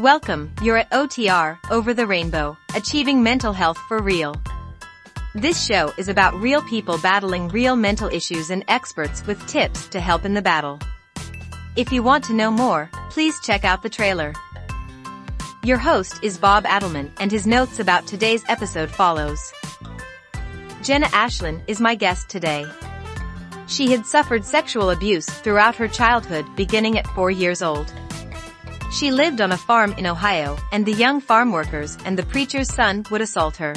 Welcome, you're at OTR, Over the Rainbow, Achieving Mental Health for Real. This show is about real people battling real mental issues and experts with tips to help in the battle. If you want to know more, please check out the trailer. Your host is Bob Adelman and his notes about today's episode follows. Jenna Ashlin is my guest today. She had suffered sexual abuse throughout her childhood beginning at four years old. She lived on a farm in Ohio and the young farm workers and the preacher's son would assault her.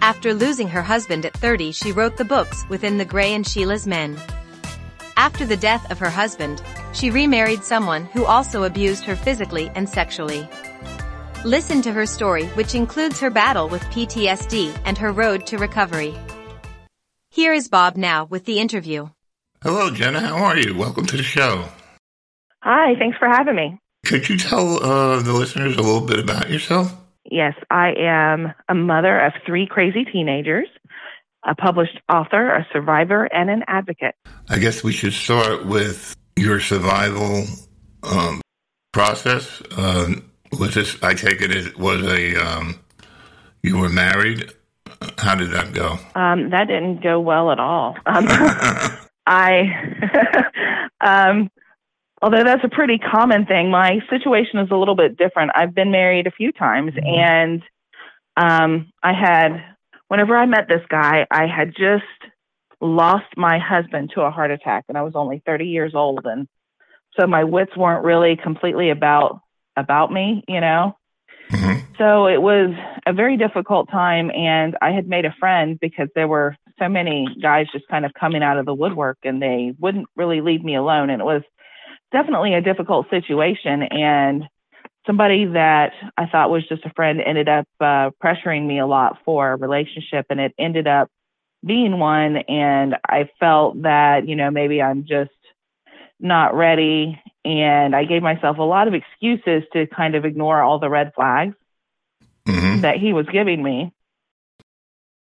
After losing her husband at 30 she wrote the books within the Gray and Sheila's Men. After the death of her husband, she remarried someone who also abused her physically and sexually. Listen to her story which includes her battle with PTSD and her road to recovery. Here is Bob now with the interview. Hello, Jenna. How are you? Welcome to the show. Hi, thanks for having me. Could you tell uh, the listeners a little bit about yourself? Yes, I am a mother of three crazy teenagers, a published author, a survivor, and an advocate. I guess we should start with your survival um, process. Um, was this? I take it it was a um, you were married. How did that go? Um, that didn't go well at all. Um, I, um, although that's a pretty common thing, my situation is a little bit different. I've been married a few times, Mm-hmm. and um, I had, whenever I met this guy, I had just lost my husband to a heart attack, and I was only 30 years old, and so my wits weren't really completely about about me, you know. hmm So it was a very difficult time, and I had made a friend because there were so many guys just kind of coming out of the woodwork, and they wouldn't really leave me alone. And it was definitely a difficult situation. And somebody that I thought was just a friend ended up uh, pressuring me a lot for a relationship, and it ended up being one. And I felt that, you know, maybe I'm just not ready. And I gave myself a lot of excuses to kind of ignore all the red flags hmm that he was giving me.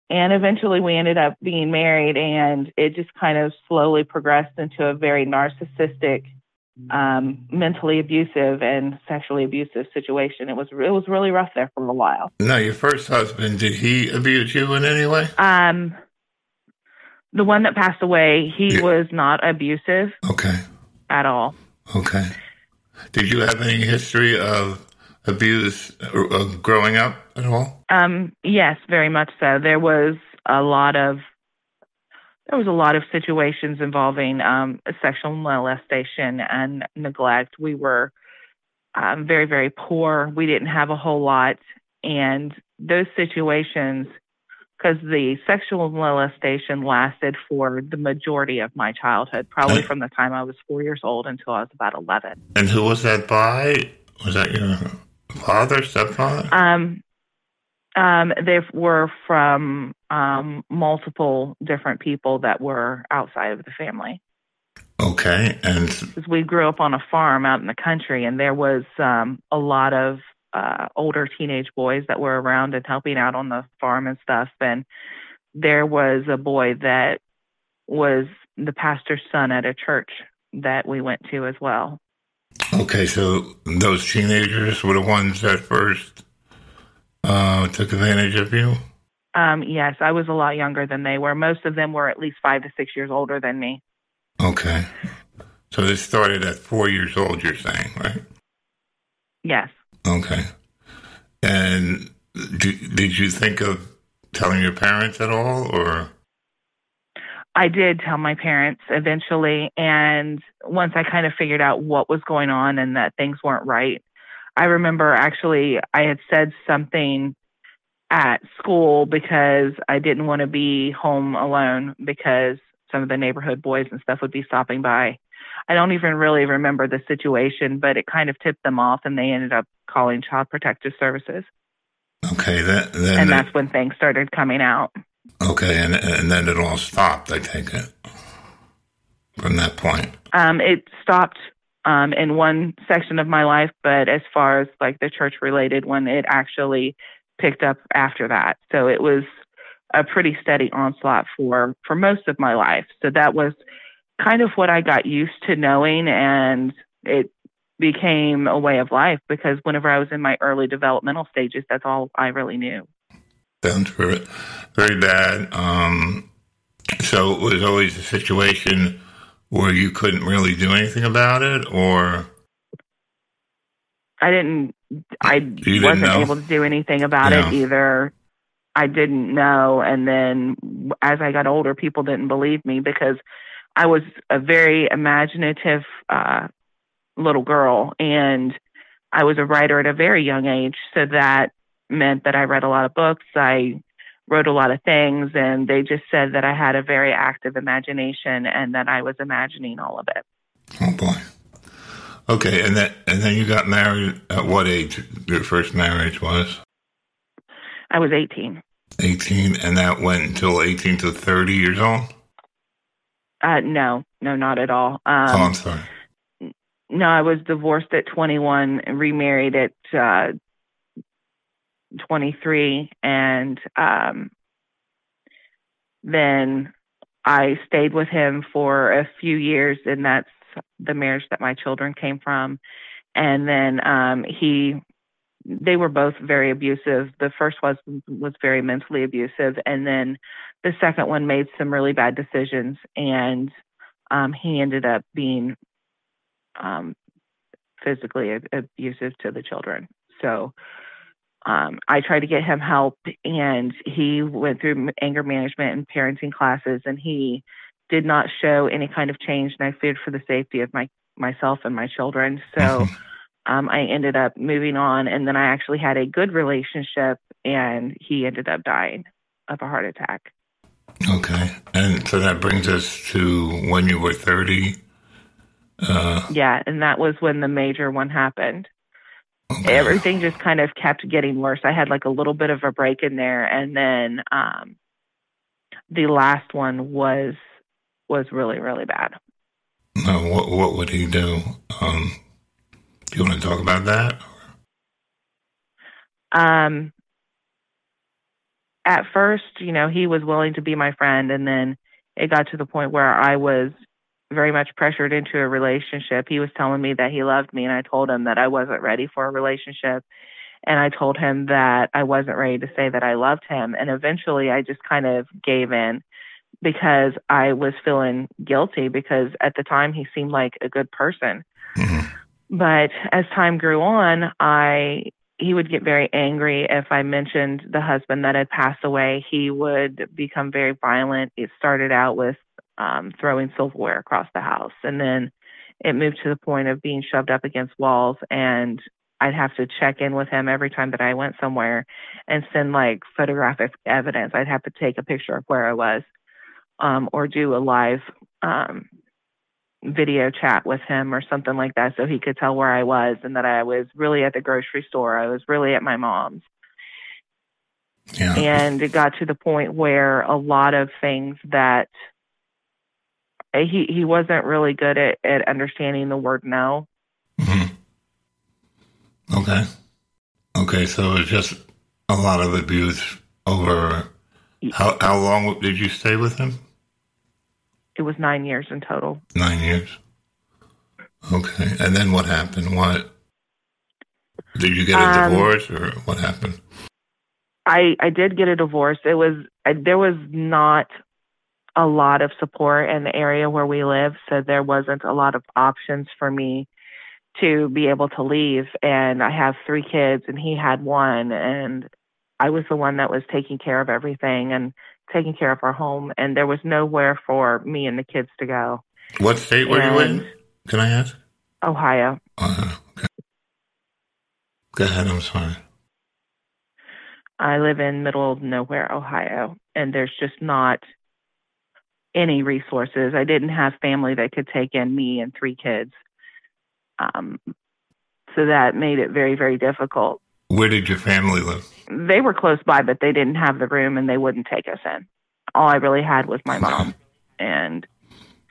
And eventually we ended up being married, and it just kind of slowly progressed into a very narcissistic, um, mentally abusive, and sexually abusive situation. It was it was really rough there for a while. Now, your first husband did he abuse you in any way? Um, the one that passed away, he Yeah. was not abusive Okay. at all. Okay. Did you have any history of abuse uh, growing up at all? Um, yes, very much so. There was a lot of there was a lot of situations involving um, sexual molestation and neglect. We were um, very, very poor. We didn't have a whole lot, and those situations, because the sexual molestation lasted for the majority of my childhood, probably from the time I was four years old until I was about eleven. And who was that by? Was that your father, stepfather? Um, um, they were from um, multiple different people that were outside of the family. Okay. And Because we grew up on a farm out in the country, and there was um, a lot of uh, older teenage boys that were around and helping out on the farm and stuff. And there was a boy that was the pastor's son at a church that we went to as well. okay, so those teenagers were the ones that first uh, took advantage of you? Um, yes, I was a lot younger than they were. Most of them were at least five to six years older than me. Okay. So this started at four years old, you're saying, right? Yes. Okay. And do, did you think of telling your parents at all, or? I did tell my parents eventually. And once I kind of figured out what was going on and that things weren't right, I remember actually I had said something at school because I didn't want to be home alone because some of the neighborhood boys and stuff would be stopping by. I don't even really remember the situation, but it kind of tipped them off and they ended up calling Child Protective Services. Okay, that, then And that's when things started coming out. okay, and and then it all stopped. I take it from that point. um, it stopped um, in one section of my life, but as far as like the church related one, it actually picked up after that. So it was a pretty steady onslaught for for most of my life. So that was kind of what I got used to knowing, and it became a way of life because whenever I was in my early developmental stages, that's all I really knew. Sounds very, very bad. Um, so it was always a situation where you couldn't really do anything about it, or I didn't. I wasn't know? able to do anything about Yeah. it either. I didn't know, and then as I got older, people didn't believe me because I was a very imaginative uh, little girl, and I was a writer at a very young age. So that meant that I read a lot of books. I wrote a lot of things, and they just said that I had a very active imagination and that I was imagining all of it. oh boy. Okay, and then and then you got married at what age? Your first marriage was I was 18. eighteen, and that went until eighteen to thirty years old. Uh, no, no, not at all. oh, Um, I'm sorry. No, I was divorced at 21 and remarried at uh, 23. And um, then I stayed with him for a few years, and that's the marriage that my children came from. And then um, he, they were both very abusive. The first was was very mentally abusive, and then the second one made some really bad decisions, and um, he ended up being um, physically abusive to the children. So um, I tried to get him help, and he went through anger management and parenting classes, and he did not show any kind of change. And I feared for the safety of my myself and my children. So um, I ended up moving on, and then I actually had a good relationship, and he ended up dying of a heart attack. Okay, and so that brings us to when you were thirty. Uh, Yeah, and that was when the major one happened. okay. everything just kind of kept getting worse. I had like a little bit of a break in there, and then um, the last one was was really really bad. No, what what would he do? Um, do you want to talk about that? Um, at first, you know, he was willing to be my friend, and then it got to the point where I was very much pressured into a relationship. He was telling me that he loved me, and I told him that I wasn't ready for a relationship. And I told him that I wasn't ready to say that I loved him. And eventually I just kind of gave in because I was feeling guilty because at the time he seemed like a good person. Mhm. But as time grew on, I he would get very angry if I mentioned the husband that had passed away. He would become very violent. It started out with um, throwing silverware across the house, and then it moved to the point of being shoved up against walls. And I'd have to check in with him every time that I went somewhere and send like photographic evidence. I'd have to take a picture of where I was um, or do a live um, video chat with him or something like that so he could tell where I was and that I was really at the grocery store. I was really at my mom's. Yeah. And it got to the point where a lot of things that he he wasn't really good at, at understanding the word no. Mhm. Okay. Okay, so it's just a lot of abuse over. How how long did you stay with him? It was nine years in total. Nine years. Okay, and then what happened? What did you get a Um, divorce or what happened? I I did get a divorce. It was I, there was not a lot of support in the area where we live, so there wasn't a lot of options for me to be able to leave. And I have three kids, and he had one, and I was the one that was taking care of everything and taking care of our home, and there was nowhere for me and the kids to go. What state were you in? Can I ask? Ohio. Uh, okay. Go ahead. I'm sorry. I live in middle of nowhere, Ohio, and there's just not any resources. I didn't have family that could take in me and three kids. Um, so that made it very, very difficult. Where did your family live? They were close by, but they didn't have the room and they wouldn't take us in. All I really had was my mom, and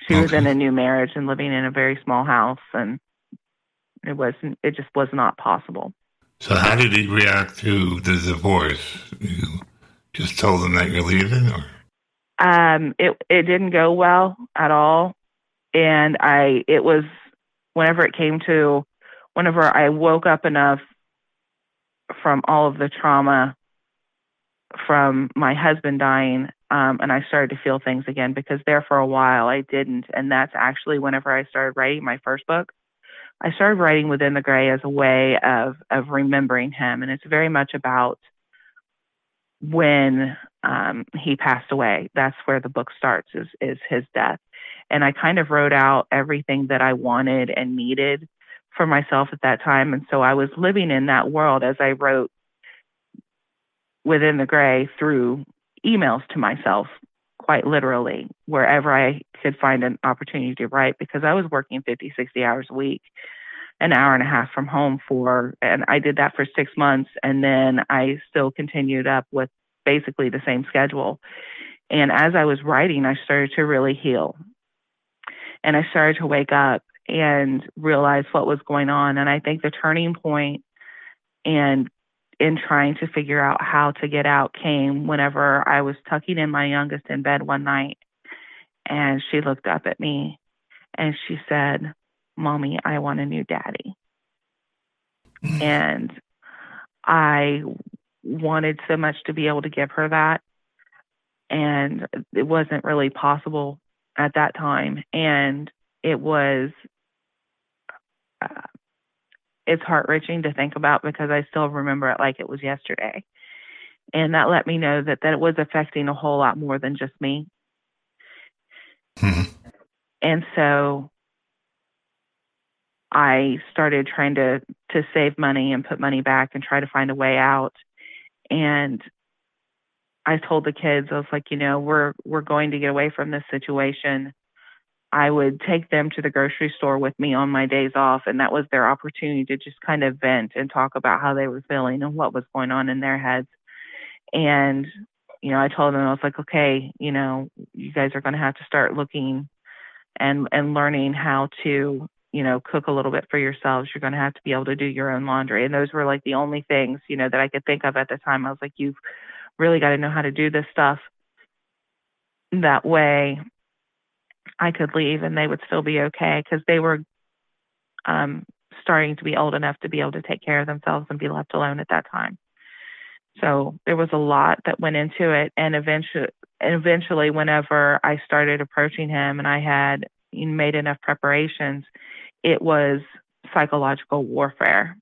she was in a new marriage and living in a very small house, and it wasn't. It just was not possible. So how did he react to the divorce? You just told him that you're leaving, or um it it didn't go well at all and i it was whenever it came to whenever I woke up enough from all of the trauma from my husband dying, um, and I started to feel things again because there for a while I didn't. And that's actually whenever I started writing my first book. I started writing within the gray as a way of of remembering him, and it's very much about when um, he passed away. That's where the book starts is is his death, and I kind of wrote out everything that I wanted and needed for myself at that time, and so I was living in that world as I wrote within the gray through emails to myself quite literally wherever I could find an opportunity to write because I was working 50, 60 hours a week, an hour and a half from home for, and I did that for six months. And then I still continued up with basically the same schedule. And as I was writing, I started to really heal. And I started to wake up and realize what was going on. And I think the turning point and in trying to figure out how to get out came whenever I was tucking in my youngest in bed one night and she looked up at me and she said, Mommy, I want a new daddy. Mm-hmm. And I wanted so much to be able to give her that. And it wasn't really possible at that time. And it was uh, it's heart wrenching to think about because I still remember it like it was yesterday. And that let me know that, that it was affecting a whole lot more than just me. Mm-hmm. And so I started trying to to save money and put money back and try to find a way out. And I told the kids, I was like, you know, we're we're going to get away from this situation. I would take them to the grocery store with me on my days off, and that was their opportunity to just kind of vent and talk about how they were feeling and what was going on in their heads. And, you know, I told them, I was like, okay, you know, you guys are going to have to start looking and and learning how to you know cook a little bit for yourselves. You're going to have to be able to do your own laundry. And those were like the only things you know that i could think of at the time. I was like you've really got to know how to do this stuff that way I could leave and they would still be okay because they were um, starting to be old enough to be able to take care of themselves and be left alone at that time. So there was a lot that went into it, and eventually, eventually, whenever I started approaching him and I had made enough preparations, it was psychological warfare.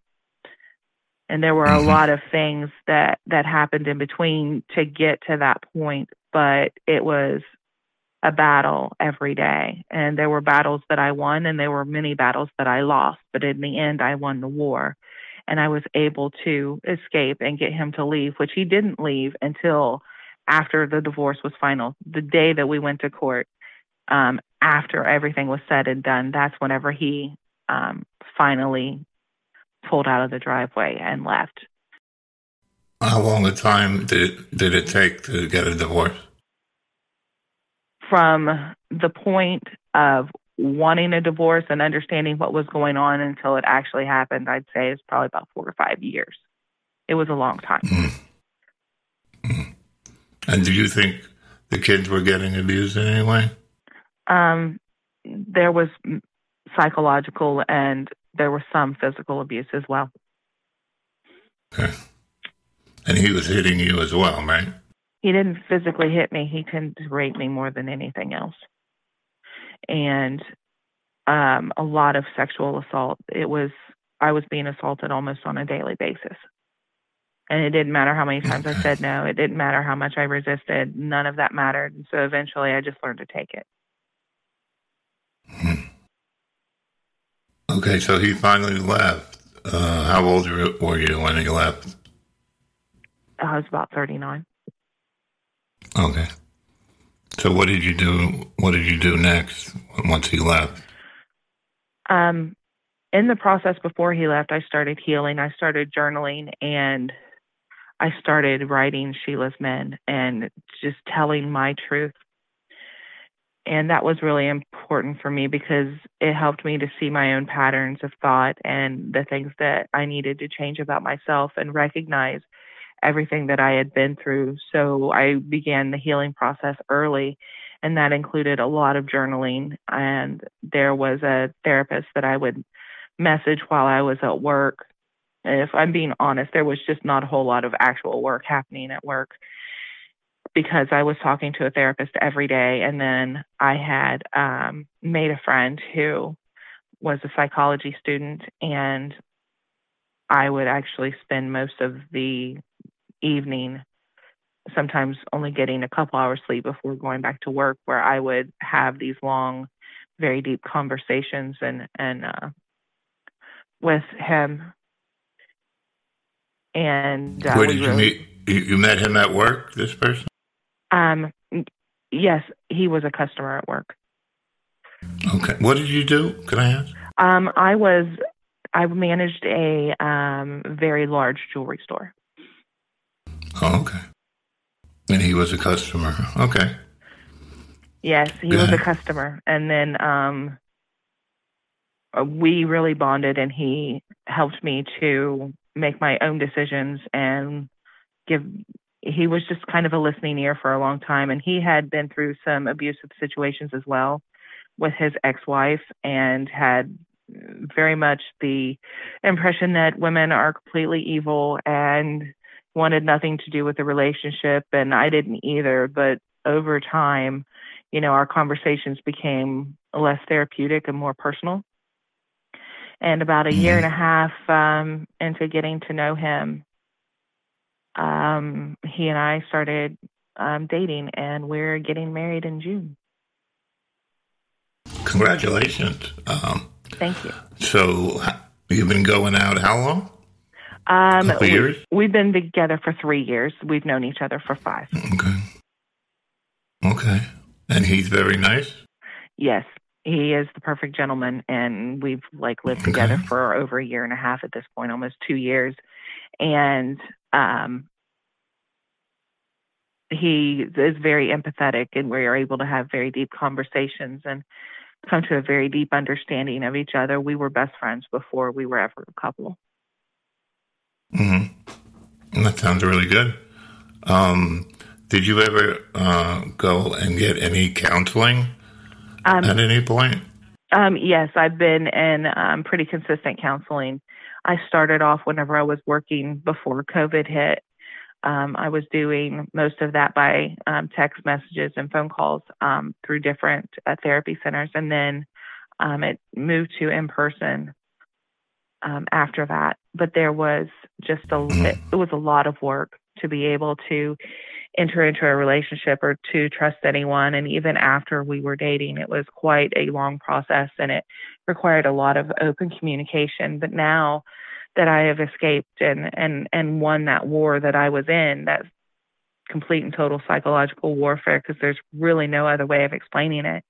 And there were a mm-hmm. lot of things that that happened in between to get to that point, but it was a battle every day. And there were battles that I won, and there were many battles that I lost. But in the end, I won the war. And I was able to escape and get him to leave, which he didn't leave until after the divorce was final. The day that we went to court, um, after everything was said and done, that's whenever he um, finally pulled out of the driveway and left. How long a time did it, did it take to get a divorce? From the point of wanting a divorce and understanding what was going on until it actually happened, I'd say is probably about four or five years. It was a long time. Mm-hmm. And do you think the kids were getting abused in any way? Um, there was psychological and there was some physical abuse as well. Okay. And he was hitting you as well, right? He didn't physically hit me. He tended to rape me more than anything else. And um, a lot of sexual assault. It was, I was being assaulted almost on a daily basis. And it didn't matter how many times I said no. It didn't matter how much I resisted. None of that mattered. And so eventually I just learned to take it. Hmm. Okay, so he finally left. Uh, how old were you when he left? I was about 39. Okay. So what did you do? What did you do next once he left? Um, in the process before he left, I started healing. I started journaling and I started writing Sheila's Men and just telling my truth. And that was really important for me because it helped me to see my own patterns of thought and the things that I needed to change about myself and recognize everything that I had been through. So I began the healing process early, and that included a lot of journaling. And there was a therapist that I would message while I was at work. If I'm being honest, there was just not a whole lot of actual work happening at work because I was talking to a therapist every day. And then I had um, made a friend who was a psychology student, and I would actually spend most of the evening, sometimes only getting a couple hours sleep before going back to work, where I would have these long, very deep conversations and and uh, with him. And uh, where did you really, meet? You, you met him at work. This person. Um, yes, he was a customer at work. Okay. What did you do? Can I ask? Um, I was, I managed a um, very large jewelry store. Oh, okay. And he was a customer. Okay. Yes, he was a customer. And then um, we really bonded, and he helped me to make my own decisions and give he was just kind of a listening ear for a long time and he had been through some abusive situations as well with his ex-wife and had very much the impression that women are completely evil and wanted nothing to do with the relationship and I didn't either but over time you know our conversations became less therapeutic and more personal and about a year and a half um, into getting to know him um, he and I started um, dating, and we're getting married in June. Congratulations. Um, Thank you. So, you've been going out how long? Um, Couple years? We, have been together for three years. We've known each other for five. Okay. Okay. And he's very nice? Yes. He is the perfect gentleman, and we've like lived okay. together for over a year and a half at this point, almost two years. And um, he is very empathetic and we are able to have very deep conversations and come to a very deep understanding of each other. We were best friends before we were ever a couple. Mm-hmm. That sounds really good. Um, did you ever uh, go and get any counseling um, at any point? Um, yes, I've been in um, pretty consistent counseling I started off whenever I was working before COVID hit. Um, I was doing most of that by um, text messages and phone calls um, through different uh, therapy centers, and then um, it moved to in person um, after that. But there was just a it, it was a lot of work to be able to enter into a relationship or to trust anyone. And even after we were dating, it was quite a long process and it required a lot of open communication. But now that I have escaped and, and, and won that war that I was in, that complete and total psychological warfare, because there's really no other way of explaining it,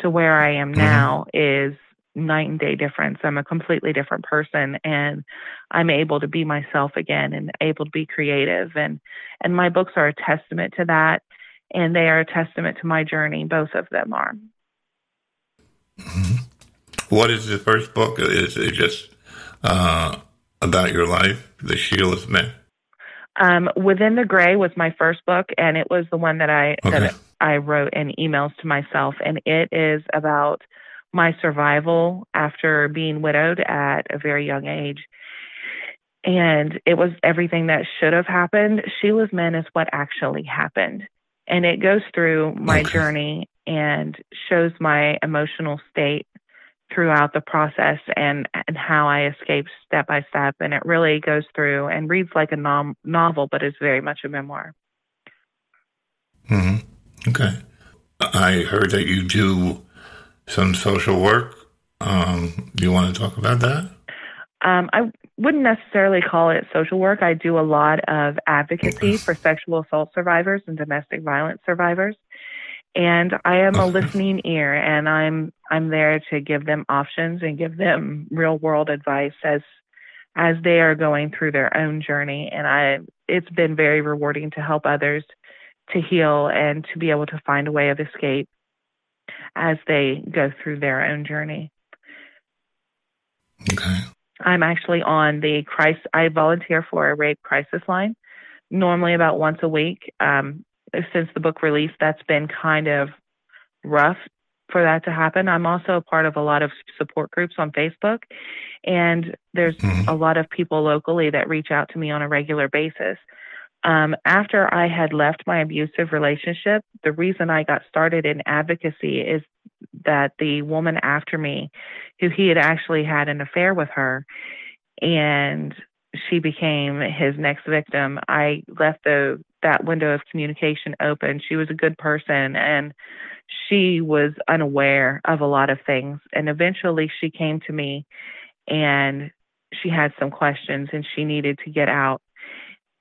to where I am mm-hmm. now is night and day difference. I'm a completely different person and I'm able to be myself again and able to be creative and and my books are a testament to that and they are a testament to my journey both of them are. Mm-hmm. What is the first book? Is it just uh, about your life, The Sheila's Men? Um, Within the Gray was my first book, and it was the one that I okay. that I wrote in emails to myself, and it is about my survival after being widowed at a very young age. And it was everything that should have happened. Sheila's Men is what actually happened. And it goes through my okay. journey and shows my emotional state throughout the process and, and how I escaped step by step. And it really goes through and reads like a nom- novel, but is very much a memoir. hmm Okay. I heard that you do some social work. Um, do you want to talk about that? Um, I wouldn't necessarily call it social work. I do a lot of advocacy for sexual assault survivors and domestic violence survivors. And I am a listening ear and I'm I'm there to give them options and give them real world advice as as they are going through their own journey. And I it's been very rewarding to help others to heal and to be able to find a way of escape as they go through their own journey. Okay. I'm actually on the crisis. I volunteer for a rape crisis line, normally about once a week. Um, since the book release, that's been kind of rough for that to happen. I'm also a part of a lot of support groups on Facebook, and there's mm-hmm. a lot of people locally that reach out to me on a regular basis. Um, after I had left my abusive relationship, the reason I got started in advocacy is that the woman after me, who he had actually had an affair with her, and she became his next victim. I left the that window of communication open. She was a good person and she was unaware of a lot of things. And eventually she came to me and she had some questions and she needed to get out.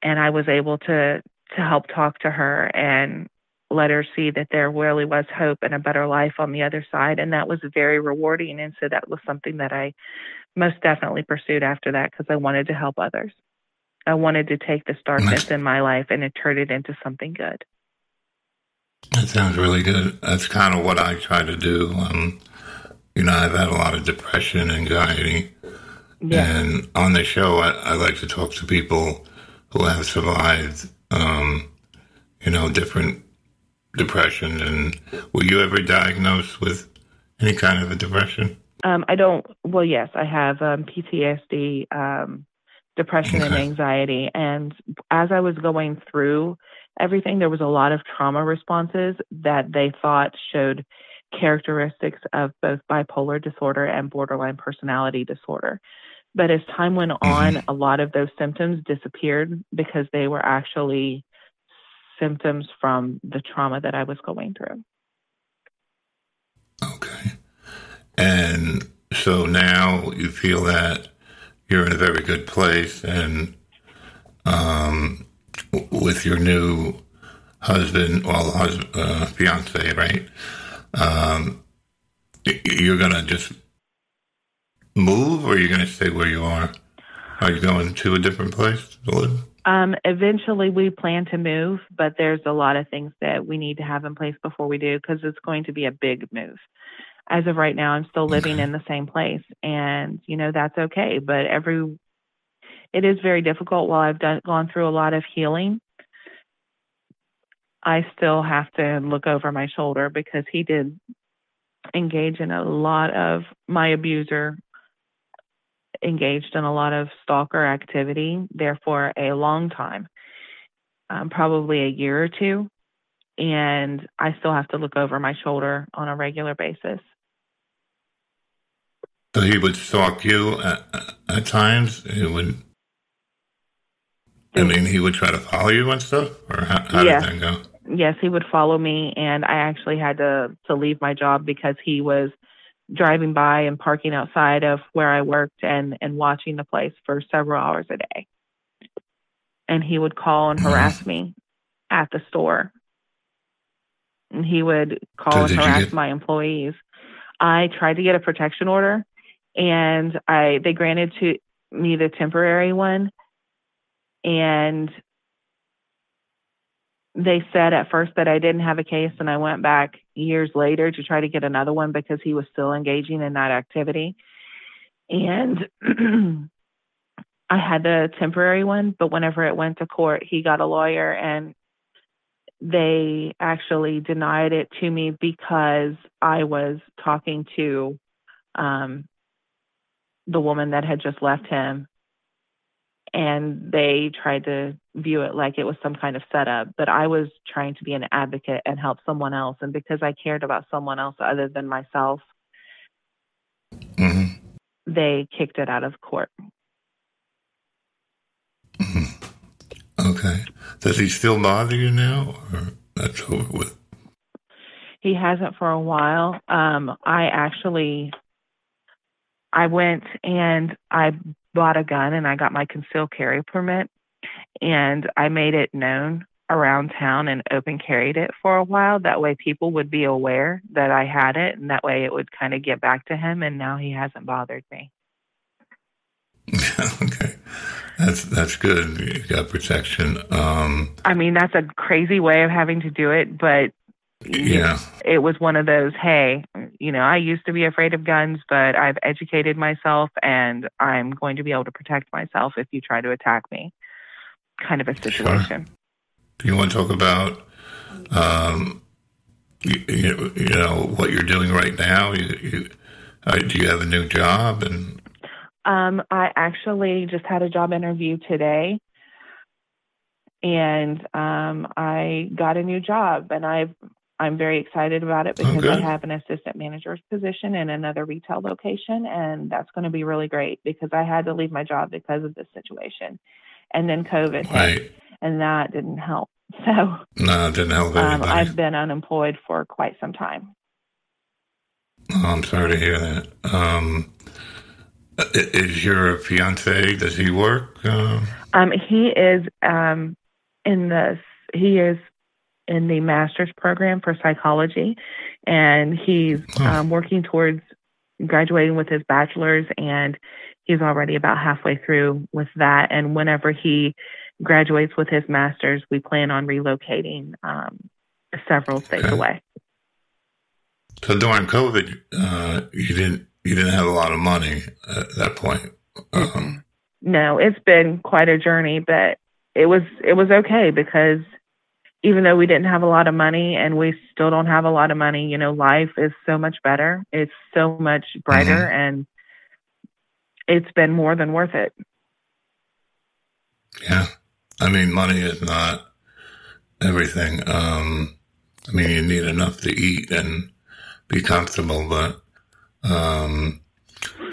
And I was able to to help talk to her and let her see that there really was hope and a better life on the other side. And that was very rewarding. And so that was something that I most definitely pursued after that because I wanted to help others. I wanted to take this darkness in my life and turn it into something good. That sounds really good. That's kind of what I try to do. Um, you know, I've had a lot of depression, anxiety, yeah. and on the show, I, I, like to talk to people who have survived, um, you know, different depressions. And were you ever diagnosed with any kind of a depression? Um, I don't. Well, yes, I have um, PTSD, um, depression, okay. and anxiety. And as I was going through everything, there was a lot of trauma responses that they thought showed characteristics of both bipolar disorder and borderline personality disorder. But as time went on, mm-hmm. a lot of those symptoms disappeared because they were actually symptoms from the trauma that I was going through. Okay. And so now you feel that you're in a very good place and um, with your new husband, well, husband, uh, fiance, right? Um, you're going to just move or are you're going to stay where you are? Are you going to a different place to live? Um, eventually, we plan to move, but there's a lot of things that we need to have in place before we do because it's going to be a big move as of right now, I'm still living in the same place, and you know that's okay. But every it is very difficult. While I've done gone through a lot of healing, I still have to look over my shoulder because he did engage in a lot of my abuser engaged in a lot of stalker activity there for a long time, um, probably a year or two. And I still have to look over my shoulder on a regular basis. So he would stalk you at, at times. He would. I mean, he would try to follow you and stuff, or how, how yes. did that go? Yes, he would follow me, and I actually had to to leave my job because he was driving by and parking outside of where I worked and and watching the place for several hours a day. And he would call and harass mm-hmm. me at the store. And he would call so and harass get- my employees. I tried to get a protection order and I they granted to me the temporary one and they said at first that I didn't have a case and I went back years later to try to get another one because he was still engaging in that activity. And I had the temporary one but whenever it went to court he got a lawyer and they actually denied it to me because I was talking to um, the woman that had just left him and they tried to view it like it was some kind of setup but i was trying to be an advocate and help someone else. And because i cared about someone else other than myself mm-hmm. they kicked it out of court. Mm-hmm. okay. Does he still bother you now or that's over with? He hasn't for a while. Um, i actually I went and I bought a gun and I got my concealed carry permit and I made it known around town and open carried it for a while. That way people would be aware that I had it and that way it would kind of get back to him and now he hasn't bothered me. okay. That's that's good. You got protection. Um I mean that's a crazy way of having to do it, but yeah it was one of those hey you know i used to be afraid of guns but i've educated myself and i'm going to be able to protect myself if you try to attack me kind of a situation sure. do you want to talk about um, you, you know what you're doing right now? You, you, uh, do you have a new job? And um, I actually just had a job interview today, and um, I got a new job, and I I'm very excited about it because I have an assistant manager's position in another retail location, and that's going to be really great because I had to leave my job because of this situation, and then COVID right. hit, and that didn't help. So no, it didn't help um. Um, I've been unemployed for quite some time. Oh, I'm sorry to hear that. Um, is your fiance? Does he work? Um, um he is um, in the he is in the master's program for psychology, and he's um, working towards graduating with his bachelor's, and he's already about halfway through with that. And whenever he graduates with his master's, we plan on relocating um, several states okay. away. So during COVID, uh, you didn't you didn't have a lot of money at that point. Um, no, it's been quite a journey, but it was it was okay because even though we didn't have a lot of money and we still don't have a lot of money, you know, life is so much better. It's so much brighter mm-hmm. and it's been more than worth it. Yeah. I mean, money is not everything. Um, I mean, you need enough to eat and be comfortable, but, um,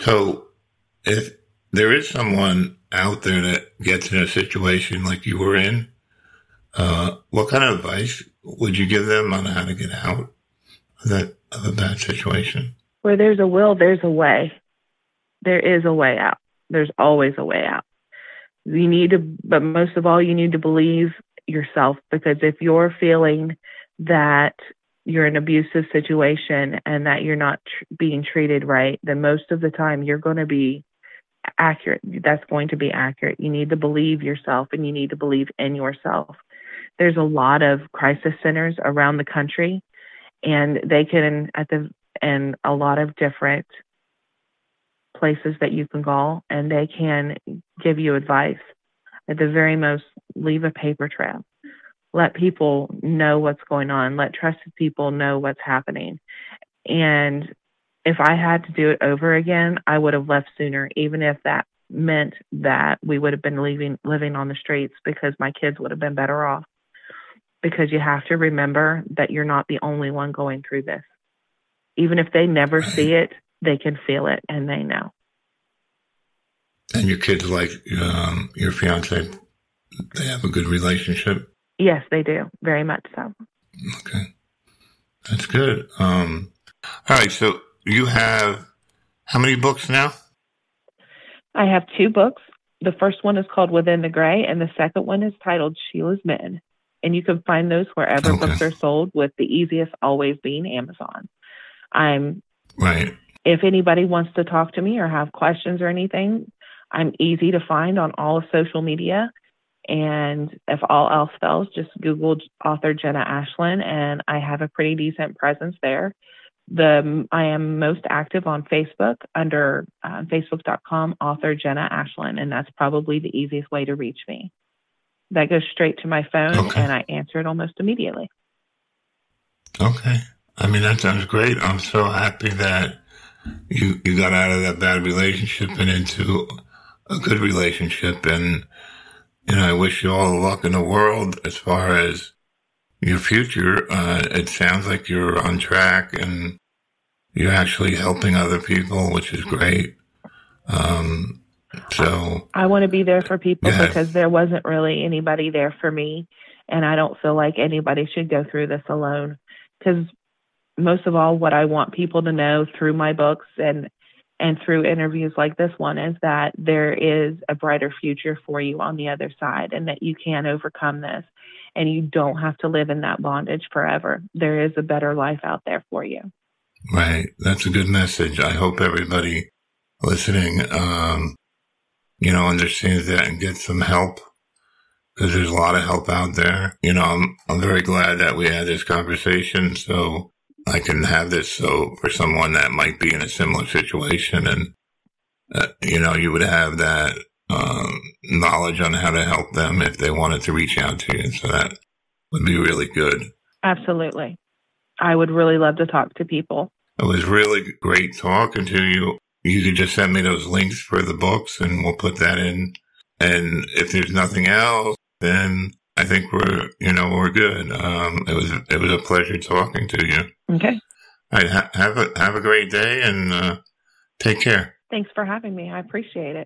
so if there is someone out there that gets in a situation like you were in, uh, what kind of advice would you give them on how to get out of that of a bad situation? Where there's a will, there's a way. There is a way out. There's always a way out. You need to, but most of all, you need to believe yourself because if you're feeling that you're in an abusive situation and that you're not tr- being treated right, then most of the time you're going to be accurate. That's going to be accurate. You need to believe yourself and you need to believe in yourself there's a lot of crisis centers around the country, and they can at the and a lot of different places that you can call, and they can give you advice. At the very most, leave a paper trail. Let people know what's going on. Let trusted people know what's happening. And if I had to do it over again, I would have left sooner, even if that meant that we would have been leaving living on the streets because my kids would have been better off because you have to remember that you're not the only one going through this. Even if they never right. see it, they can feel it and they know. And your kids like um, your fiance, they have a good relationship? Yes, they do. Very much so. Okay. That's good. Um, all right. So you have how many books now? I have two books. The first one is called Within the Gray, and the second one is titled Sheila's Men and you can find those wherever okay. books are sold with the easiest always being Amazon. I'm right. If anybody wants to talk to me or have questions or anything, I'm easy to find on all of social media. And if all else fails, just Google author Jenna Ashland, and I have a pretty decent presence there. The I am most active on Facebook under uh, facebook.com author Jenna Ashland, and that's probably the easiest way to reach me that goes straight to my phone okay. and I answer it almost immediately. Okay. I mean, that sounds great. I'm so happy that you, you got out of that bad relationship and into a good relationship. And, you know, I wish you all the luck in the world as far as your future. Uh, it sounds like you're on track and you're actually helping other people, which is great. Um, so I want to be there for people because there wasn't really anybody there for me. And I don't feel like anybody should go through this alone. Because most of all, what I want people to know through my books and and through interviews like this one is that there is a brighter future for you on the other side and that you can overcome this and you don't have to live in that bondage forever. There is a better life out there for you. Right. That's a good message. I hope everybody listening um, you know, understands that and gets some help because there's a lot of help out there. You know, I'm, I'm very glad that we had this conversation so I can have this so for someone that might be in a similar situation and, uh, you know, you would have that, um, knowledge on how to help them if they wanted to reach out to you. So that would be really good. Absolutely. I would really love to talk to people. It was really great talking to you. You could just send me those links for the books and we'll put that in. And if there's nothing else, then I think we're, you know, we're good. Um, it was, it was a pleasure talking to you. Okay. All right. Ha- have a, have a great day and, uh, take care. Thanks for having me. I appreciate it.